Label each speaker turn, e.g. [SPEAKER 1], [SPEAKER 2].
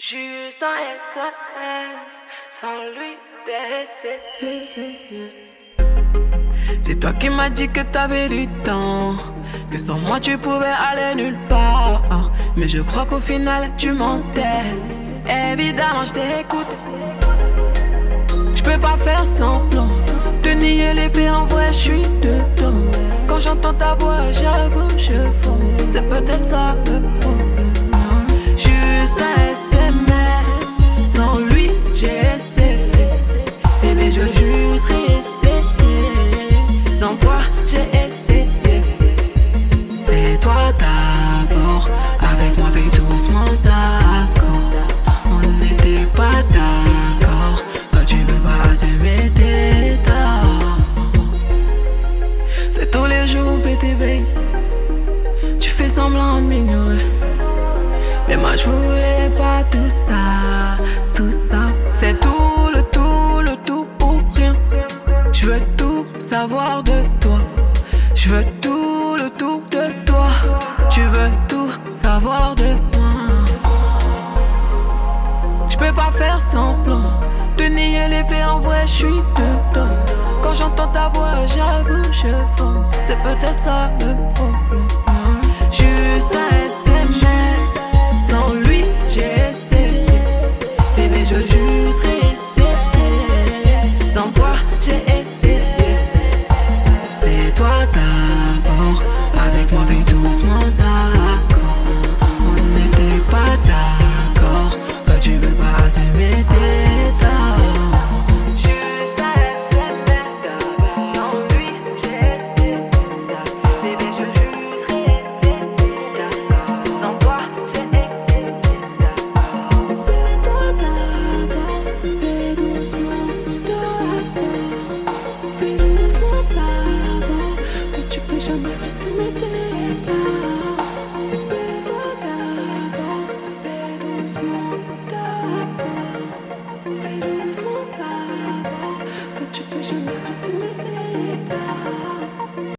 [SPEAKER 1] Juste un SOS, sans lui C'est toi qui m'as dit que t'avais du temps, que sans moi tu pouvais aller nulle part. Mais je crois qu'au final tu mentais. Évidemment, je t'écoute. Je peux pas faire semblant de nier les faits en vrai, je suis dedans. Quand j'entends ta voix, j'avoue, je fonds. C'est peut-être ça le problème. Juste un Sans lui, j'ai essayé. Bébé, je veux juste réessayer. Sans toi, j'ai essayé. C'est toi d'abord, avec moi, fais doucement d'accord. On n'était pas d'accord. Toi, tu veux pas assumer tes torts. C'est tous les jours, PTV. Mais moi, je voulais pas tout ça, tout ça. C'est tout, le tout, le tout ou rien. Je veux tout savoir de toi. Je veux tout, le tout de toi. Tu veux tout savoir de moi. Je peux pas faire semblant de nier les faits en vrai, je suis dedans. Quand j'entends ta voix, j'avoue, je fonds. C'est peut-être ça le problème. Jamais assumer tes torts. Fais toi d'abord, fais doucement d'abord. Fais doucement